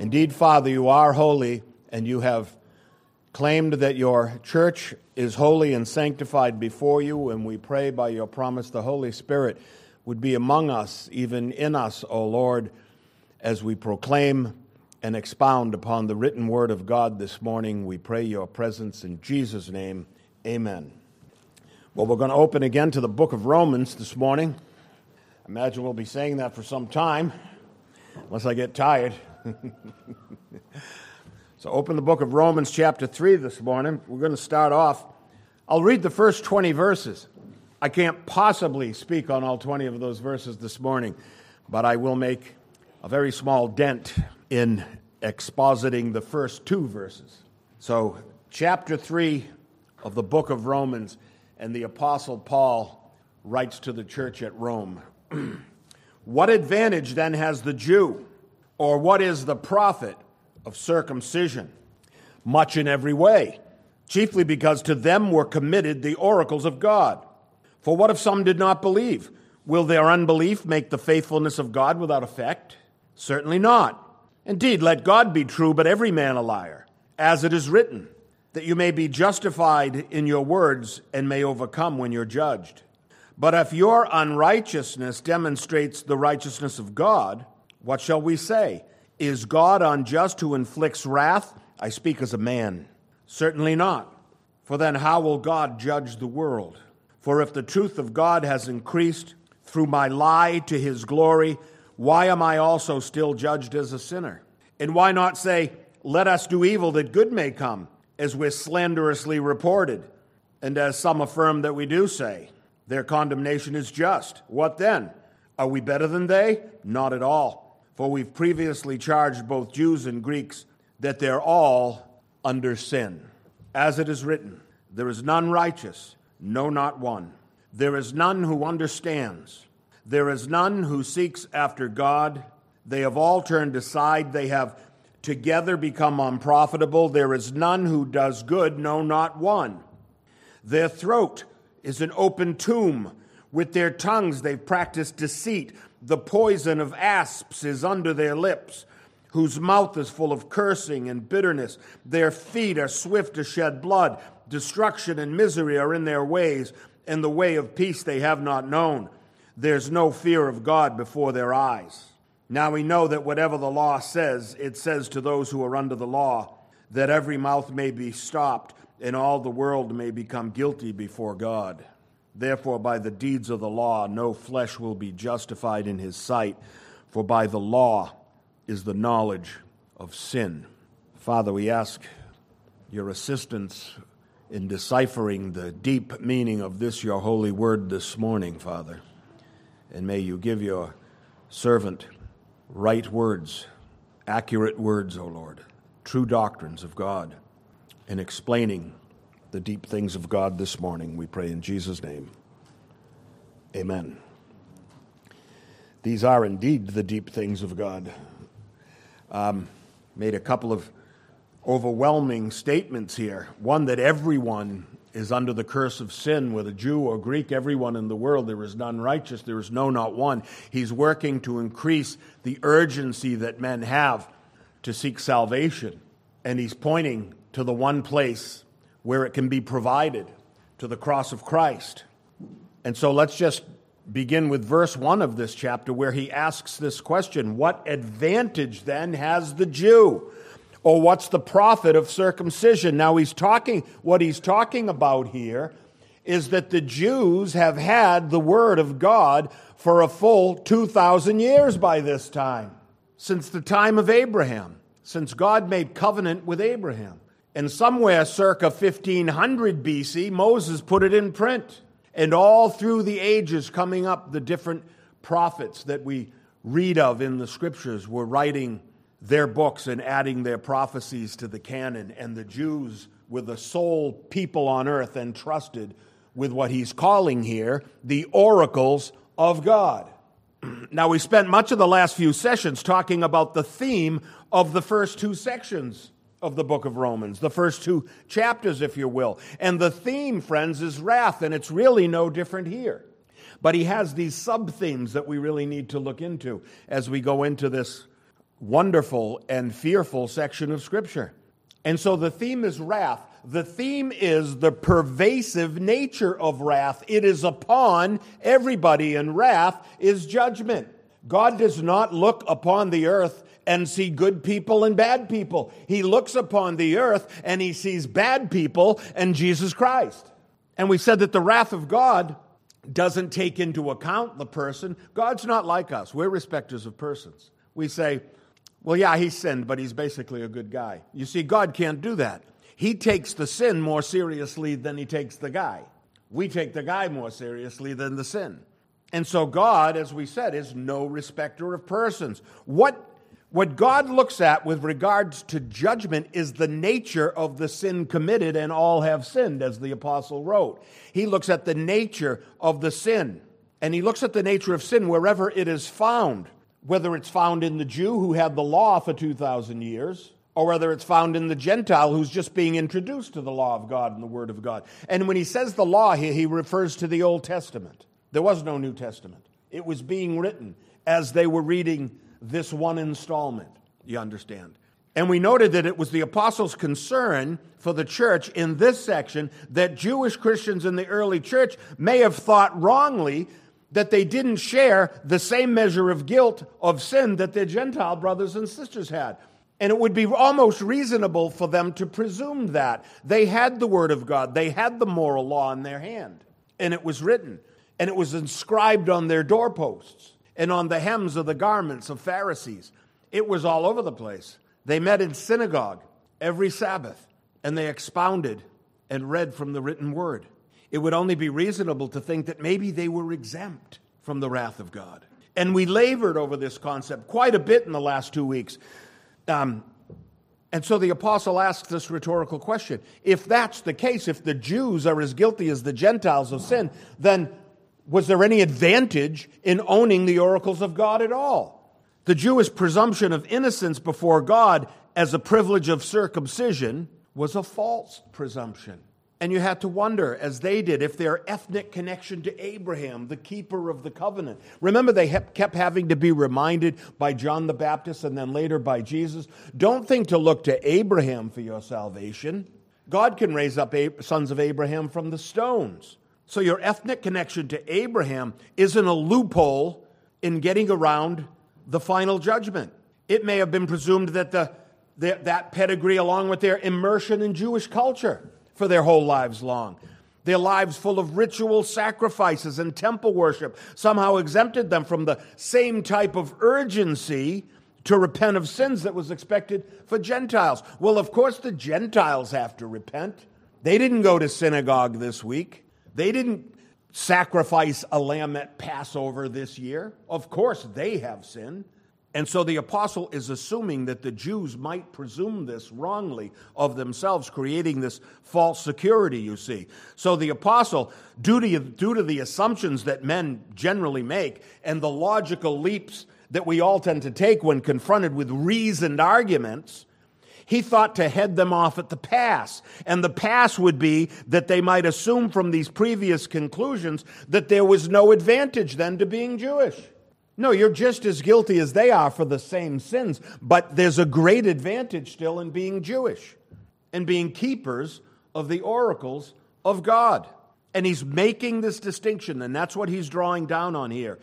Indeed, Father, you are holy, and you have claimed that your church is holy and sanctified before you, and we pray by your promise the Holy Spirit would be among us, even in us, O Lord, as we proclaim and expound upon the written word of God this morning. We pray your presence in Jesus' name. Amen. Well, we're going to open again to the book of Romans this morning. I imagine we'll be saying that for some time, unless I get tired. so, open the book of Romans, chapter 3, this morning. We're going to start off. I'll read the first 20 verses. I can't possibly speak on all 20 of those verses this morning, but I will make a very small dent in expositing the first two verses. So, chapter 3 of the book of Romans, and the Apostle Paul writes to the church at Rome What advantage then has the Jew? Or what is the profit of circumcision? Much in every way, chiefly because to them were committed the oracles of God. For what if some did not believe? Will their unbelief make the faithfulness of God without effect? Certainly not. Indeed, let God be true, but every man a liar, as it is written, that you may be justified in your words and may overcome when you're judged. But if your unrighteousness demonstrates the righteousness of God, what shall we say? Is God unjust who inflicts wrath? I speak as a man. Certainly not. For then how will God judge the world? For if the truth of God has increased through my lie to his glory, why am I also still judged as a sinner? And why not say, Let us do evil that good may come, as we're slanderously reported, and as some affirm that we do say? Their condemnation is just. What then? Are we better than they? Not at all. For we've previously charged both Jews and Greeks that they're all under sin. As it is written, there is none righteous, no, not one. There is none who understands. There is none who seeks after God. They have all turned aside. They have together become unprofitable. There is none who does good, no, not one. Their throat is an open tomb. With their tongues they've practiced deceit. The poison of asps is under their lips, whose mouth is full of cursing and bitterness. Their feet are swift to shed blood. Destruction and misery are in their ways, and the way of peace they have not known. There's no fear of God before their eyes. Now we know that whatever the law says, it says to those who are under the law, that every mouth may be stopped and all the world may become guilty before God. Therefore, by the deeds of the law, no flesh will be justified in his sight, for by the law is the knowledge of sin. Father, we ask your assistance in deciphering the deep meaning of this, your holy word, this morning, Father. And may you give your servant right words, accurate words, O Lord, true doctrines of God in explaining the deep things of God this morning. We pray in Jesus' name. Amen. These are indeed the deep things of God. Um, made a couple of overwhelming statements here. One that everyone is under the curse of sin, whether Jew or Greek, everyone in the world. There is none righteous, there is no, not one. He's working to increase the urgency that men have to seek salvation. And he's pointing to the one place where it can be provided to the cross of Christ. And so let's just begin with verse 1 of this chapter where he asks this question What advantage then has the Jew? Or what's the profit of circumcision? Now he's talking, what he's talking about here is that the Jews have had the word of God for a full 2,000 years by this time, since the time of Abraham, since God made covenant with Abraham. And somewhere circa 1500 BC, Moses put it in print. And all through the ages coming up, the different prophets that we read of in the scriptures were writing their books and adding their prophecies to the canon. And the Jews were the sole people on earth entrusted with what he's calling here the oracles of God. Now, we spent much of the last few sessions talking about the theme of the first two sections of the book of Romans, the first two chapters, if you will. And the theme, friends, is wrath, and it's really no different here. But he has these sub themes that we really need to look into as we go into this wonderful and fearful section of Scripture. And so the theme is wrath. The theme is the pervasive nature of wrath. It is upon everybody, and wrath is judgment. God does not look upon the earth and see good people and bad people. He looks upon the earth and he sees bad people and Jesus Christ. And we said that the wrath of God doesn't take into account the person. God's not like us. We're respecters of persons. We say, well, yeah, he sinned, but he's basically a good guy. You see, God can't do that. He takes the sin more seriously than he takes the guy. We take the guy more seriously than the sin. And so God, as we said, is no respecter of persons. What what God looks at with regards to judgment is the nature of the sin committed, and all have sinned, as the apostle wrote. He looks at the nature of the sin, and he looks at the nature of sin wherever it is found, whether it's found in the Jew who had the law for 2,000 years, or whether it's found in the Gentile who's just being introduced to the law of God and the Word of God. And when he says the law here, he refers to the Old Testament. There was no New Testament, it was being written as they were reading this one installment. You understand? And we noted that it was the apostles' concern for the church in this section that Jewish Christians in the early church may have thought wrongly that they didn't share the same measure of guilt of sin that their Gentile brothers and sisters had. And it would be almost reasonable for them to presume that. They had the Word of God, they had the moral law in their hand, and it was written, and it was inscribed on their doorposts and on the hems of the garments of Pharisees. It was all over the place. They met in synagogue every Sabbath and they expounded and read from the written word. It would only be reasonable to think that maybe they were exempt from the wrath of God. And we labored over this concept quite a bit in the last two weeks. Um, and so the apostle asks this rhetorical question If that's the case, if the Jews are as guilty as the Gentiles of sin, then was there any advantage in owning the oracles of God at all? The Jewish presumption of innocence before God as a privilege of circumcision was a false presumption. And you had to wonder, as they did, if their ethnic connection to Abraham, the keeper of the covenant. Remember, they kept having to be reminded by John the Baptist and then later by Jesus. Don't think to look to Abraham for your salvation. God can raise up sons of Abraham from the stones. So your ethnic connection to Abraham isn't a loophole in getting around the final judgment. It may have been presumed that the, the, that pedigree, along with their immersion in Jewish culture for their whole lives long, their lives full of ritual sacrifices and temple worship, somehow exempted them from the same type of urgency to repent of sins that was expected for Gentiles. Well, of course, the Gentiles have to repent. They didn't go to synagogue this week. They didn't sacrifice a lamb at Passover this year. Of course, they have sinned. And so the apostle is assuming that the Jews might presume this wrongly of themselves, creating this false security, you see. So the apostle, due to, due to the assumptions that men generally make and the logical leaps that we all tend to take when confronted with reasoned arguments, he thought to head them off at the pass. And the pass would be that they might assume from these previous conclusions that there was no advantage then to being Jewish. No, you're just as guilty as they are for the same sins, but there's a great advantage still in being Jewish and being keepers of the oracles of God. And he's making this distinction, and that's what he's drawing down on here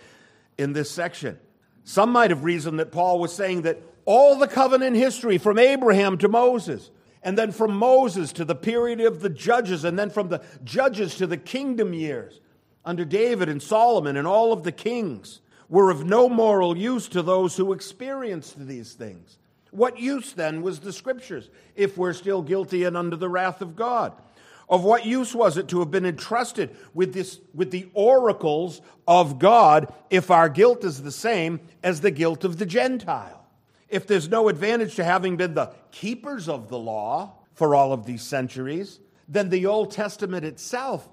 in this section. Some might have reasoned that Paul was saying that all the covenant history from Abraham to Moses, and then from Moses to the period of the judges, and then from the judges to the kingdom years under David and Solomon and all of the kings, were of no moral use to those who experienced these things. What use then was the scriptures if we're still guilty and under the wrath of God? Of what use was it to have been entrusted with, this, with the oracles of God if our guilt is the same as the guilt of the Gentile? If there's no advantage to having been the keepers of the law for all of these centuries, then the Old Testament itself,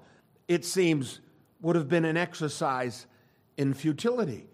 it seems, would have been an exercise in futility.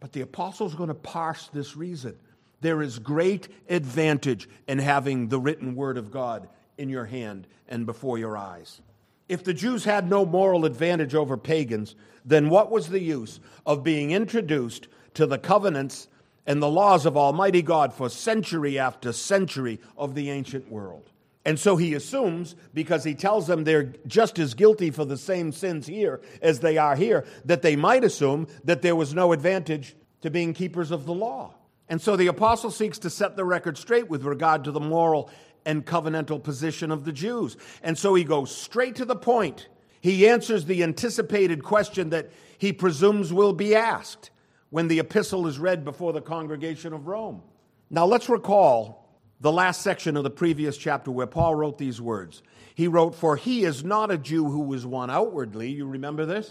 But the apostle's going to parse this reason. There is great advantage in having the written word of God in your hand and before your eyes. If the Jews had no moral advantage over pagans, then what was the use of being introduced to the covenants and the laws of Almighty God for century after century of the ancient world. And so he assumes, because he tells them they're just as guilty for the same sins here as they are here, that they might assume that there was no advantage to being keepers of the law. And so the apostle seeks to set the record straight with regard to the moral and covenantal position of the Jews. And so he goes straight to the point. He answers the anticipated question that he presumes will be asked when the epistle is read before the congregation of Rome. Now let's recall the last section of the previous chapter where Paul wrote these words. He wrote, For he is not a Jew who is one outwardly. You remember this?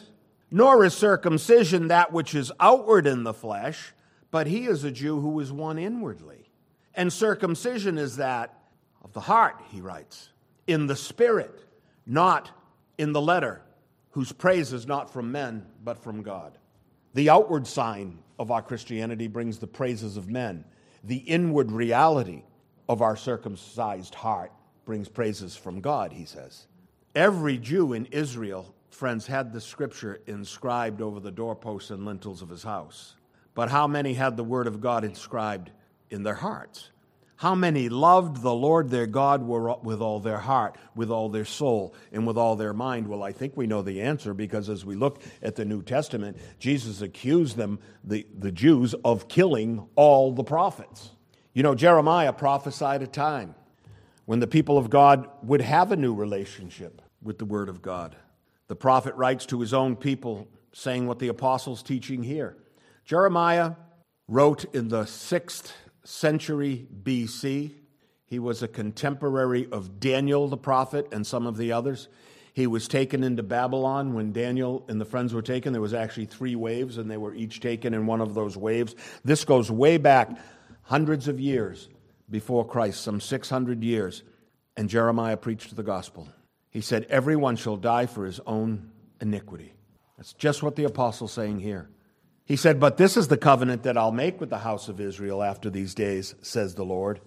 Nor is circumcision that which is outward in the flesh, but he is a Jew who is one inwardly. And circumcision is that of the heart, he writes, in the spirit, not in the letter, whose praise is not from men, but from God. The outward sign of our Christianity brings the praises of men. The inward reality of our circumcised heart brings praises from God, he says. Every Jew in Israel, friends, had the scripture inscribed over the doorposts and lintels of his house. But how many had the word of God inscribed in their hearts? How many loved the Lord their God with all their heart, with all their soul, and with all their mind? Well, I think we know the answer because as we look at the New Testament, Jesus accused them, the, the Jews, of killing all the prophets. You know, Jeremiah prophesied a time when the people of God would have a new relationship with the Word of God. The prophet writes to his own people, saying what the apostles' teaching here. Jeremiah wrote in the sixth century BC. He was a contemporary of Daniel the prophet and some of the others. He was taken into Babylon when Daniel and the friends were taken. There was actually three waves, and they were each taken in one of those waves. This goes way back hundreds of years before Christ, some 600 years. And Jeremiah preached the gospel. He said, Everyone shall die for his own iniquity. That's just what the apostle's saying here. He said, But this is the covenant that I'll make with the house of Israel after these days, says the Lord.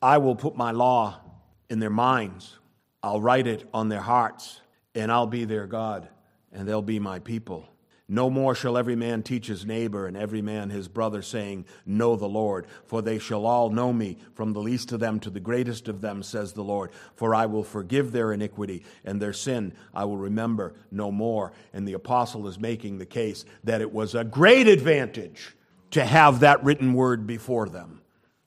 I will put my law in their minds, I'll write it on their hearts, and I'll be their God, and they'll be my people. No more shall every man teach his neighbor and every man his brother, saying, Know the Lord, for they shall all know me, from the least of them to the greatest of them, says the Lord. For I will forgive their iniquity, and their sin I will remember no more. And the apostle is making the case that it was a great advantage to have that written word before them.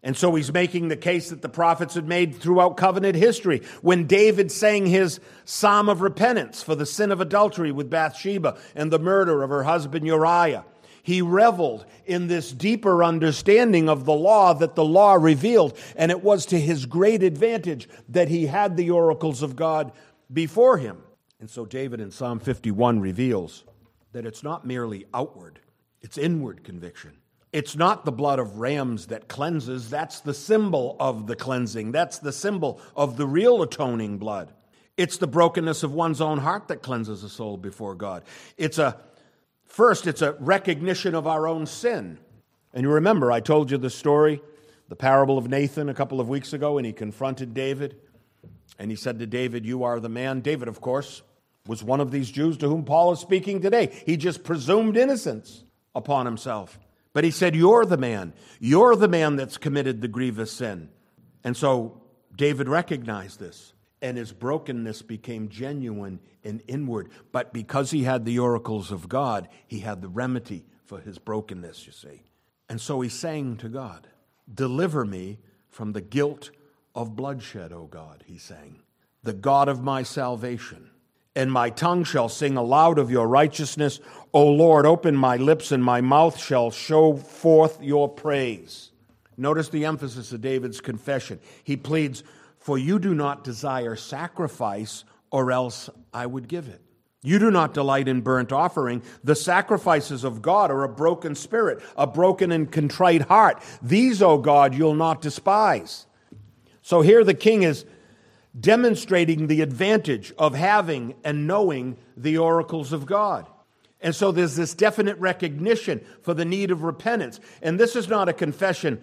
And so he's making the case that the prophets had made throughout covenant history. When David sang his psalm of repentance for the sin of adultery with Bathsheba and the murder of her husband Uriah, he reveled in this deeper understanding of the law that the law revealed. And it was to his great advantage that he had the oracles of God before him. And so David in Psalm 51 reveals that it's not merely outward, it's inward conviction. It's not the blood of rams that cleanses, that's the symbol of the cleansing. That's the symbol of the real atoning blood. It's the brokenness of one's own heart that cleanses a soul before God. It's a first it's a recognition of our own sin. And you remember I told you the story, the parable of Nathan a couple of weeks ago and he confronted David and he said to David, "You are the man." David, of course, was one of these Jews to whom Paul is speaking today. He just presumed innocence upon himself. But he said, You're the man. You're the man that's committed the grievous sin. And so David recognized this, and his brokenness became genuine and inward. But because he had the oracles of God, he had the remedy for his brokenness, you see. And so he sang to God, Deliver me from the guilt of bloodshed, O God, he sang, the God of my salvation and my tongue shall sing aloud of your righteousness. O Lord, open my lips, and my mouth shall show forth your praise. Notice the emphasis of David's confession. He pleads, For you do not desire sacrifice, or else I would give it. You do not delight in burnt offering. The sacrifices of God are a broken spirit, a broken and contrite heart. These, O God, you'll not despise. So here the king is demonstrating the advantage of having and knowing the oracles of God. And so there's this definite recognition for the need of repentance. And this is not a confession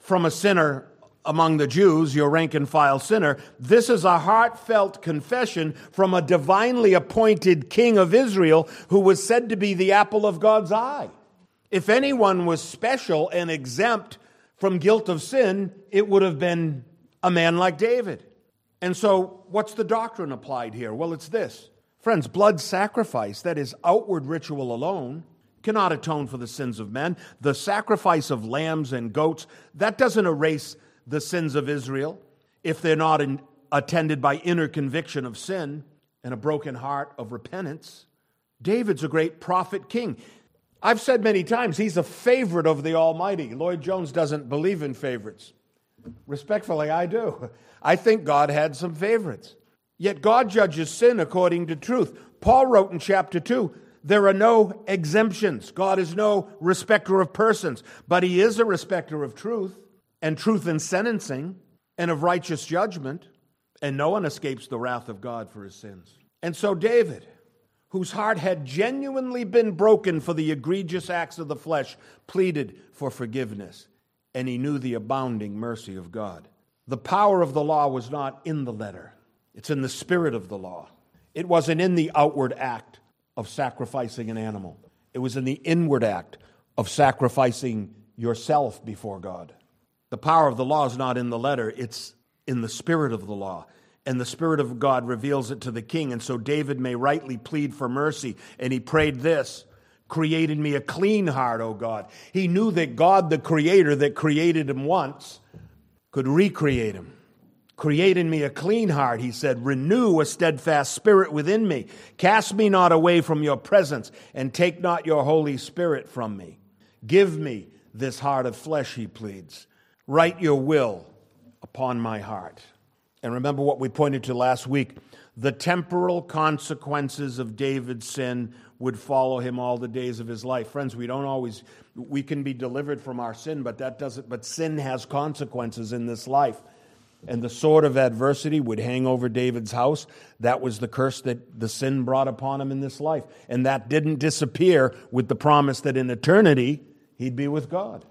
from a sinner among the Jews, your rank and file sinner. This is a heartfelt confession from a divinely appointed king of Israel who was said to be the apple of God's eye. If anyone was special and exempt from guilt of sin, it would have been a man like David. And so, what's the doctrine applied here? Well, it's this. Friends, blood sacrifice, that is outward ritual alone, cannot atone for the sins of men. The sacrifice of lambs and goats, that doesn't erase the sins of Israel if they're not in, attended by inner conviction of sin and a broken heart of repentance. David's a great prophet king. I've said many times he's a favorite of the Almighty. Lloyd Jones doesn't believe in favorites. Respectfully, I do. I think God had some favorites. Yet God judges sin according to truth. Paul wrote in chapter 2 there are no exemptions. God is no respecter of persons, but He is a respecter of truth and truth in sentencing and of righteous judgment, and no one escapes the wrath of God for his sins. And so, David, whose heart had genuinely been broken for the egregious acts of the flesh, pleaded for forgiveness, and he knew the abounding mercy of God. The power of the law was not in the letter, it's in the spirit of the law. It wasn't in the outward act of sacrificing an animal, it was in the inward act of sacrificing yourself before God. The power of the law is not in the letter, it's in the spirit of the law. And the Spirit of God reveals it to the king. And so David may rightly plead for mercy. And he prayed this Created me a clean heart, O God. He knew that God, the Creator that created him once, could recreate him. Create in me a clean heart, he said. Renew a steadfast spirit within me. Cast me not away from your presence, and take not your Holy Spirit from me. Give me this heart of flesh, he pleads. Write your will upon my heart. And remember what we pointed to last week the temporal consequences of David's sin would follow him all the days of his life. Friends, we don't always we can be delivered from our sin, but that doesn't but sin has consequences in this life. And the sword of adversity would hang over David's house. That was the curse that the sin brought upon him in this life. And that didn't disappear with the promise that in eternity he'd be with God.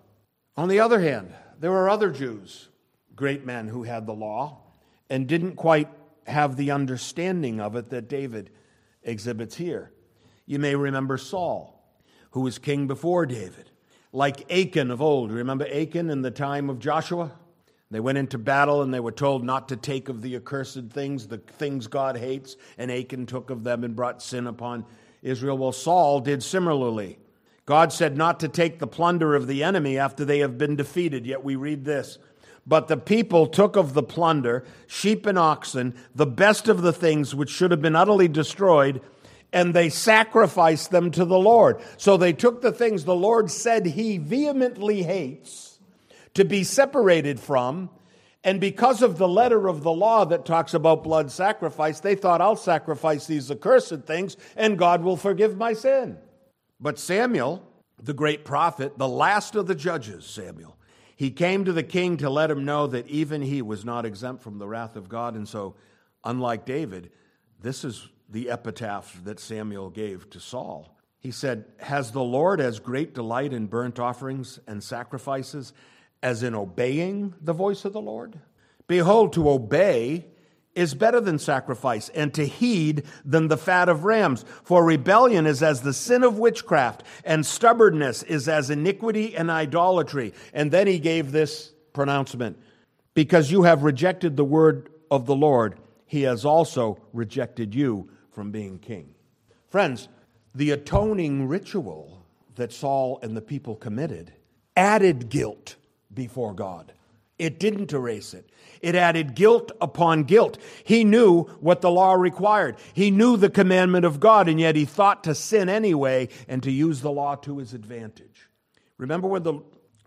On the other hand, there were other Jews, great men who had the law, and didn't quite have the understanding of it that David exhibits here. You may remember Saul, who was king before David, like Achan of old. Remember Achan in the time of Joshua? They went into battle and they were told not to take of the accursed things, the things God hates, and Achan took of them and brought sin upon Israel. Well, Saul did similarly. God said not to take the plunder of the enemy after they have been defeated. Yet we read this. But the people took of the plunder, sheep and oxen, the best of the things which should have been utterly destroyed, and they sacrificed them to the Lord. So they took the things the Lord said he vehemently hates to be separated from. And because of the letter of the law that talks about blood sacrifice, they thought, I'll sacrifice these accursed things and God will forgive my sin. But Samuel, the great prophet, the last of the judges, Samuel, he came to the king to let him know that even he was not exempt from the wrath of God. And so, unlike David, this is the epitaph that Samuel gave to Saul. He said, Has the Lord as great delight in burnt offerings and sacrifices as in obeying the voice of the Lord? Behold, to obey is better than sacrifice, and to heed than the fat of rams. For rebellion is as the sin of witchcraft, and stubbornness is as iniquity and idolatry. And then he gave this pronouncement Because you have rejected the word of the Lord, he has also rejected you from being king. Friends, the atoning ritual that Saul and the people committed added guilt before God. It didn't erase it. It added guilt upon guilt. He knew what the law required. He knew the commandment of God, and yet he thought to sin anyway and to use the law to his advantage. Remember what the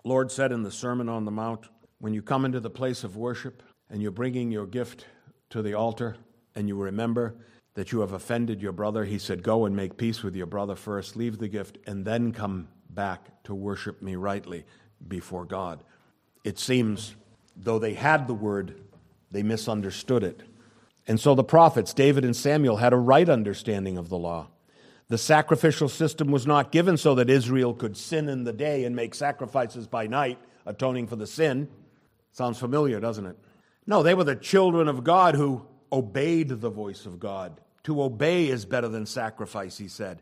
Lord said in the Sermon on the Mount? When you come into the place of worship and you're bringing your gift to the altar, and you remember that you have offended your brother, he said, Go and make peace with your brother first, leave the gift, and then come back to worship me rightly before God. It seems though they had the word, they misunderstood it. And so the prophets, David and Samuel, had a right understanding of the law. The sacrificial system was not given so that Israel could sin in the day and make sacrifices by night, atoning for the sin. Sounds familiar, doesn't it? No, they were the children of God who obeyed the voice of God. To obey is better than sacrifice, he said.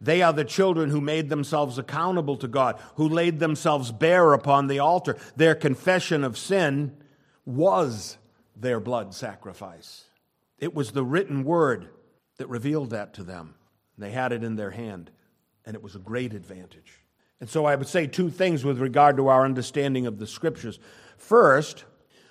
They are the children who made themselves accountable to God, who laid themselves bare upon the altar. Their confession of sin was their blood sacrifice. It was the written word that revealed that to them. They had it in their hand, and it was a great advantage. And so I would say two things with regard to our understanding of the scriptures. First,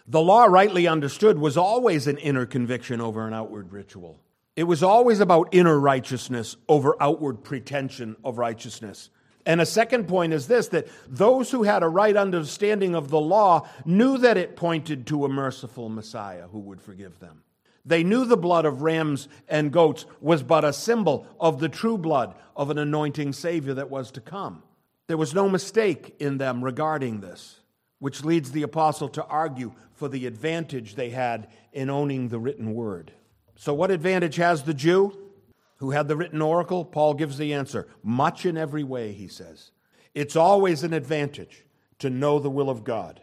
the law, rightly understood, was always an inner conviction over an outward ritual. It was always about inner righteousness over outward pretension of righteousness. And a second point is this that those who had a right understanding of the law knew that it pointed to a merciful Messiah who would forgive them. They knew the blood of rams and goats was but a symbol of the true blood of an anointing Savior that was to come. There was no mistake in them regarding this, which leads the apostle to argue for the advantage they had in owning the written word. So, what advantage has the Jew who had the written oracle? Paul gives the answer much in every way, he says. It's always an advantage to know the will of God,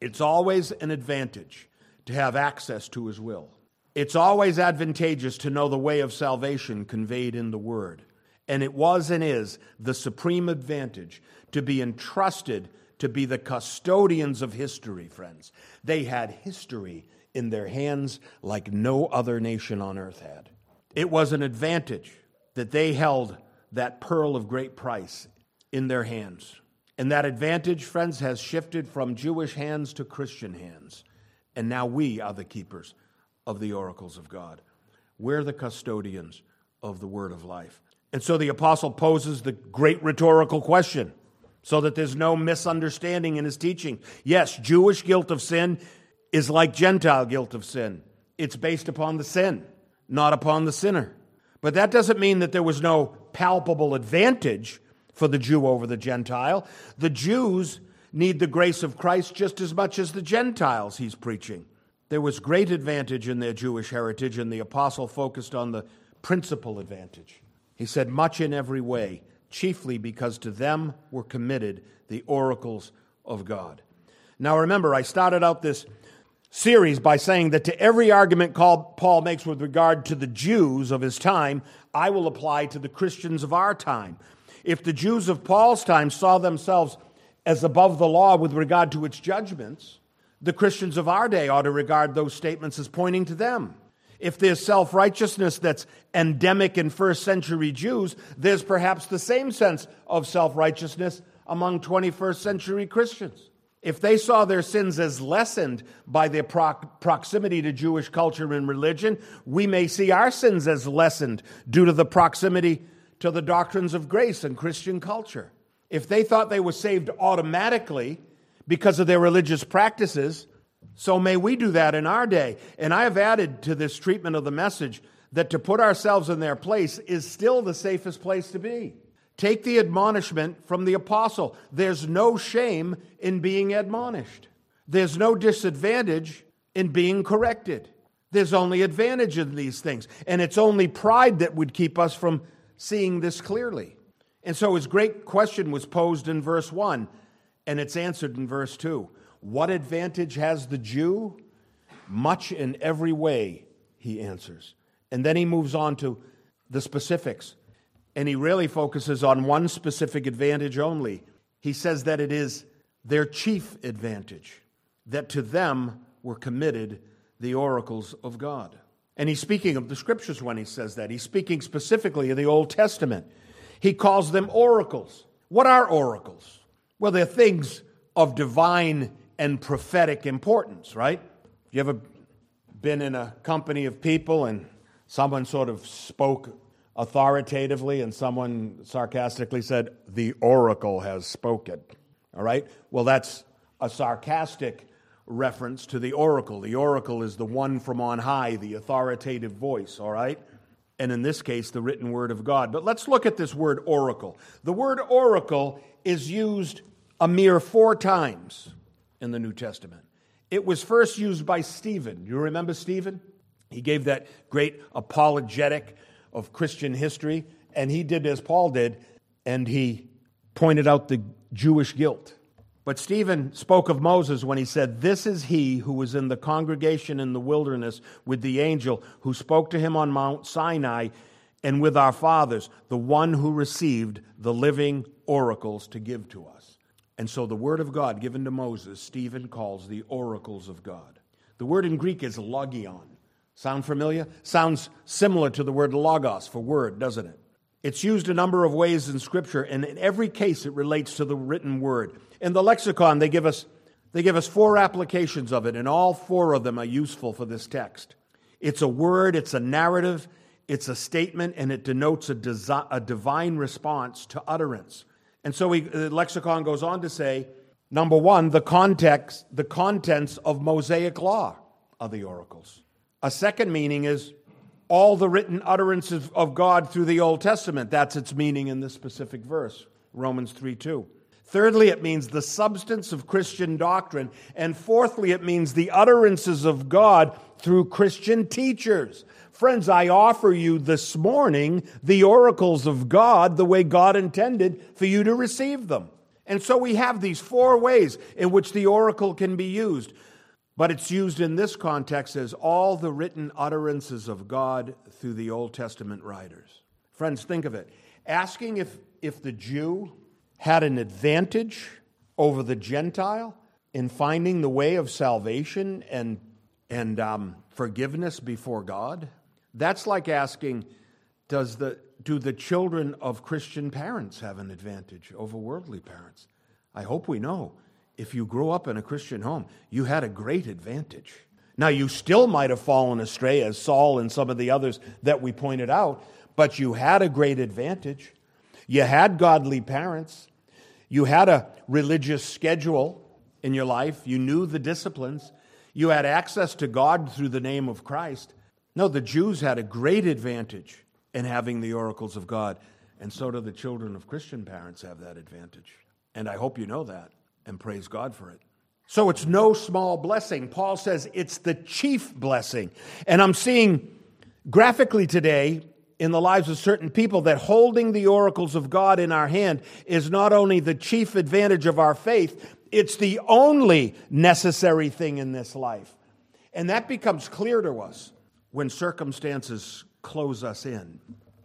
it's always an advantage to have access to his will. It's always advantageous to know the way of salvation conveyed in the word. And it was and is the supreme advantage to be entrusted to be the custodians of history, friends. They had history in their hands like no other nation on earth had. It was an advantage that they held that pearl of great price in their hands. And that advantage, friends, has shifted from Jewish hands to Christian hands. And now we are the keepers of the oracles of God. We're the custodians of the word of life. And so the apostle poses the great rhetorical question so that there's no misunderstanding in his teaching. Yes, Jewish guilt of sin is like Gentile guilt of sin. It's based upon the sin, not upon the sinner. But that doesn't mean that there was no palpable advantage for the Jew over the Gentile. The Jews need the grace of Christ just as much as the Gentiles he's preaching. There was great advantage in their Jewish heritage, and the apostle focused on the principal advantage. He said, much in every way chiefly because to them were committed the oracles of God. Now remember, I started out this series by saying that to every argument Paul makes with regard to the Jews of his time, I will apply to the Christians of our time. If the Jews of Paul's time saw themselves as above the law with regard to its judgments, the Christians of our day ought to regard those statements as pointing to them. If there's self righteousness that's endemic in first century Jews, there's perhaps the same sense of self righteousness among 21st century Christians. If they saw their sins as lessened by their proximity to Jewish culture and religion, we may see our sins as lessened due to the proximity to the doctrines of grace and Christian culture. If they thought they were saved automatically because of their religious practices, so may we do that in our day. And I have added to this treatment of the message that to put ourselves in their place is still the safest place to be. Take the admonishment from the apostle. There's no shame in being admonished. There's no disadvantage in being corrected. There's only advantage in these things. And it's only pride that would keep us from seeing this clearly. And so his great question was posed in verse 1, and it's answered in verse 2. What advantage has the Jew? Much in every way, he answers. And then he moves on to the specifics. And he really focuses on one specific advantage only. He says that it is their chief advantage, that to them were committed the oracles of God. And he's speaking of the scriptures when he says that. He's speaking specifically of the Old Testament. He calls them oracles. What are oracles? Well, they're things of divine and prophetic importance, right? You ever been in a company of people and someone sort of spoke authoritatively and someone sarcastically said, The oracle has spoken? All right? Well, that's a sarcastic reference to the oracle. The oracle is the one from on high, the authoritative voice, all right? And in this case, the written word of God. But let's look at this word oracle. The word oracle is used a mere four times in the New Testament. It was first used by Stephen. You remember Stephen? He gave that great apologetic of Christian history, and he did as Paul did, and he pointed out the Jewish guilt. But Stephen spoke of Moses when he said, This is he who was in the congregation in the wilderness with the angel who spoke to him on Mount Sinai and with our fathers, the one who received the living oracles to give to us. And so the word of God given to Moses, Stephen calls the oracles of God. The word in Greek is logion. Sound familiar? Sounds similar to the word logos for word, doesn't it? It's used a number of ways in Scripture, and in every case it relates to the written word. In the lexicon, they give us, they give us four applications of it, and all four of them are useful for this text. It's a word, it's a narrative, it's a statement, and it denotes a, desi- a divine response to utterance. And so we, the lexicon goes on to say, number one, the context, the contents of Mosaic law are the oracles. A second meaning is all the written utterances of God through the Old Testament. That's its meaning in this specific verse, Romans 3 2. Thirdly, it means the substance of Christian doctrine. And fourthly, it means the utterances of God through Christian teachers. Friends, I offer you this morning the oracles of God the way God intended for you to receive them. And so we have these four ways in which the oracle can be used. But it's used in this context as all the written utterances of God through the Old Testament writers. Friends, think of it. Asking if, if the Jew had an advantage over the Gentile in finding the way of salvation and, and um, forgiveness before God. That's like asking, does the, do the children of Christian parents have an advantage over worldly parents? I hope we know. If you grew up in a Christian home, you had a great advantage. Now, you still might have fallen astray, as Saul and some of the others that we pointed out, but you had a great advantage. You had godly parents. You had a religious schedule in your life. You knew the disciplines. You had access to God through the name of Christ. No, the Jews had a great advantage in having the oracles of God, and so do the children of Christian parents have that advantage. And I hope you know that and praise God for it. So it's no small blessing. Paul says it's the chief blessing. And I'm seeing graphically today in the lives of certain people that holding the oracles of God in our hand is not only the chief advantage of our faith, it's the only necessary thing in this life. And that becomes clear to us when circumstances close us in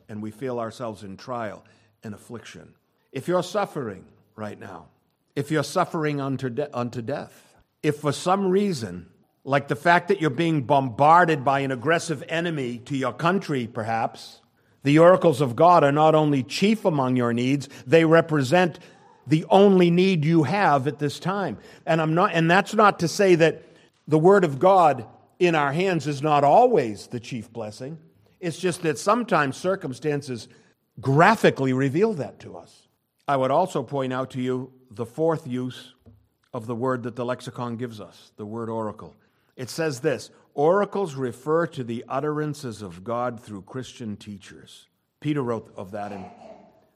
and we feel ourselves in trial and affliction. If you're suffering right now, if you're suffering unto, de- unto death, if for some reason, like the fact that you're being bombarded by an aggressive enemy to your country, perhaps, the oracles of God are not only chief among your needs, they represent the only need you have at this time. And I'm not and that's not to say that the word of God in our hands is not always the chief blessing. It's just that sometimes circumstances graphically reveal that to us. I would also point out to you the fourth use of the word that the lexicon gives us, the word oracle. It says this Oracles refer to the utterances of God through Christian teachers. Peter wrote of that in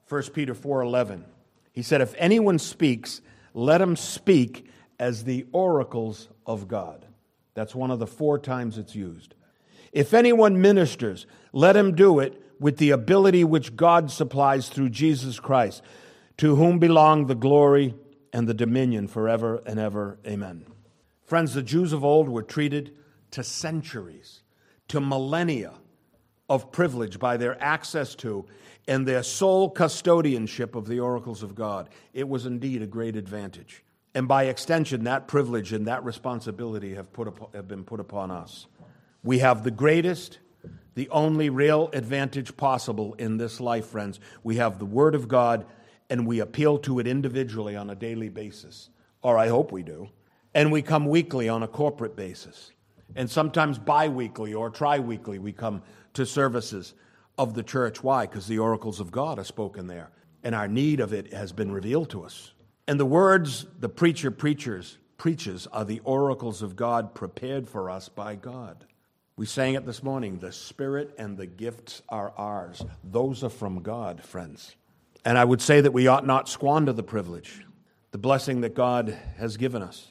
1 Peter 4:11. He said, "If anyone speaks, let him speak as the oracles of God." That's one of the four times it's used. If anyone ministers, let him do it with the ability which God supplies through Jesus Christ, to whom belong the glory and the dominion forever and ever. Amen. Friends, the Jews of old were treated to centuries, to millennia of privilege by their access to and their sole custodianship of the oracles of God. It was indeed a great advantage. And by extension, that privilege and that responsibility have, put up, have been put upon us. We have the greatest, the only real advantage possible in this life, friends. We have the Word of God, and we appeal to it individually on a daily basis, or I hope we do. And we come weekly on a corporate basis. And sometimes bi weekly or tri weekly, we come to services of the church. Why? Because the oracles of God are spoken there, and our need of it has been revealed to us. And the words the preacher preachers preaches are the oracles of God prepared for us by God. We sang it this morning the Spirit and the gifts are ours. Those are from God, friends. And I would say that we ought not squander the privilege, the blessing that God has given us.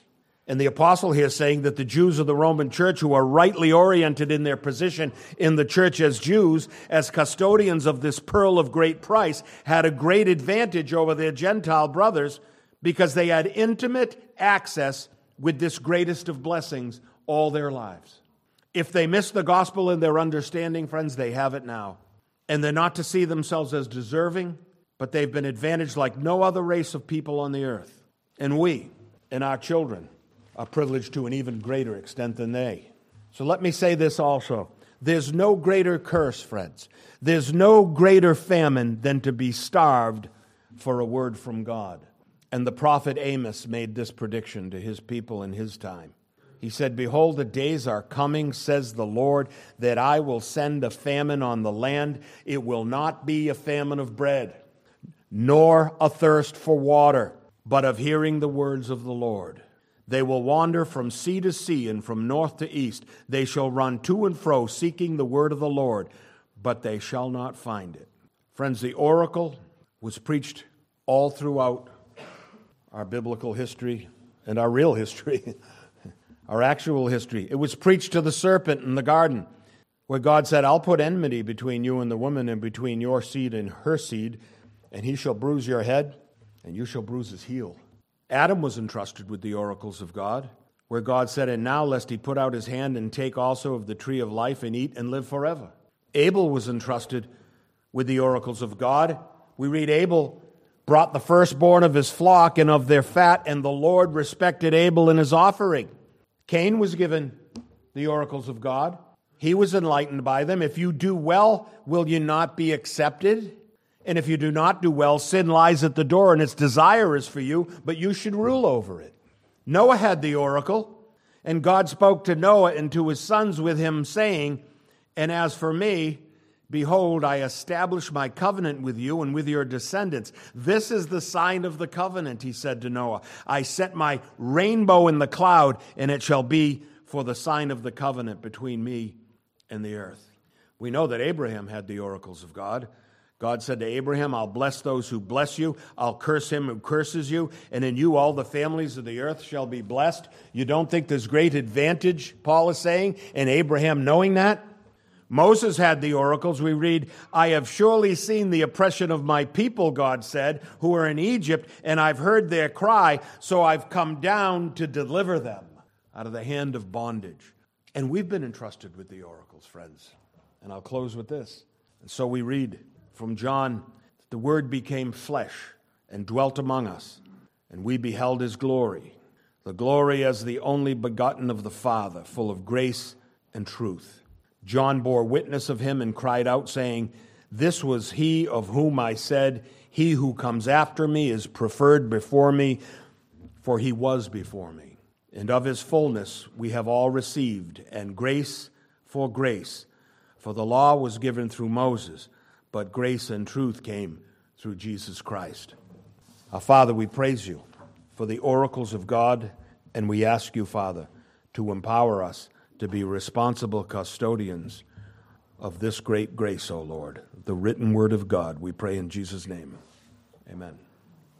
And the apostle here saying that the Jews of the Roman church, who are rightly oriented in their position in the church as Jews, as custodians of this pearl of great price, had a great advantage over their Gentile brothers because they had intimate access with this greatest of blessings all their lives. If they miss the gospel in their understanding, friends, they have it now. And they're not to see themselves as deserving, but they've been advantaged like no other race of people on the earth. And we and our children are privileged to an even greater extent than they. So let me say this also. There's no greater curse, friends. There's no greater famine than to be starved for a word from God. And the prophet Amos made this prediction to his people in his time. He said, Behold, the days are coming, says the Lord, that I will send a famine on the land. It will not be a famine of bread, nor a thirst for water, but of hearing the words of the Lord. They will wander from sea to sea and from north to east. They shall run to and fro, seeking the word of the Lord, but they shall not find it. Friends, the oracle was preached all throughout our biblical history and our real history, our actual history. It was preached to the serpent in the garden, where God said, I'll put enmity between you and the woman, and between your seed and her seed, and he shall bruise your head, and you shall bruise his heel. Adam was entrusted with the oracles of God, where God said, And now, lest he put out his hand and take also of the tree of life and eat and live forever. Abel was entrusted with the oracles of God. We read Abel brought the firstborn of his flock and of their fat, and the Lord respected Abel in his offering. Cain was given the oracles of God. He was enlightened by them. If you do well, will you not be accepted? And if you do not do well, sin lies at the door and its desire is for you, but you should rule over it. Noah had the oracle, and God spoke to Noah and to his sons with him, saying, And as for me, behold, I establish my covenant with you and with your descendants. This is the sign of the covenant, he said to Noah. I set my rainbow in the cloud, and it shall be for the sign of the covenant between me and the earth. We know that Abraham had the oracles of God. God said to Abraham, I'll bless those who bless you, I'll curse him who curses you, and in you all the families of the earth shall be blessed. You don't think there's great advantage, Paul is saying, in Abraham knowing that? Moses had the oracles. We read, I have surely seen the oppression of my people, God said, who are in Egypt, and I've heard their cry, so I've come down to deliver them out of the hand of bondage. And we've been entrusted with the oracles, friends. And I'll close with this. And so we read, from John, the Word became flesh and dwelt among us, and we beheld his glory, the glory as the only begotten of the Father, full of grace and truth. John bore witness of him and cried out, saying, This was he of whom I said, He who comes after me is preferred before me, for he was before me. And of his fullness we have all received, and grace for grace. For the law was given through Moses but grace and truth came through Jesus Christ. Our Father, we praise you for the oracles of God, and we ask you, Father, to empower us to be responsible custodians of this great grace, O Lord, the written word of God. We pray in Jesus' name. Amen.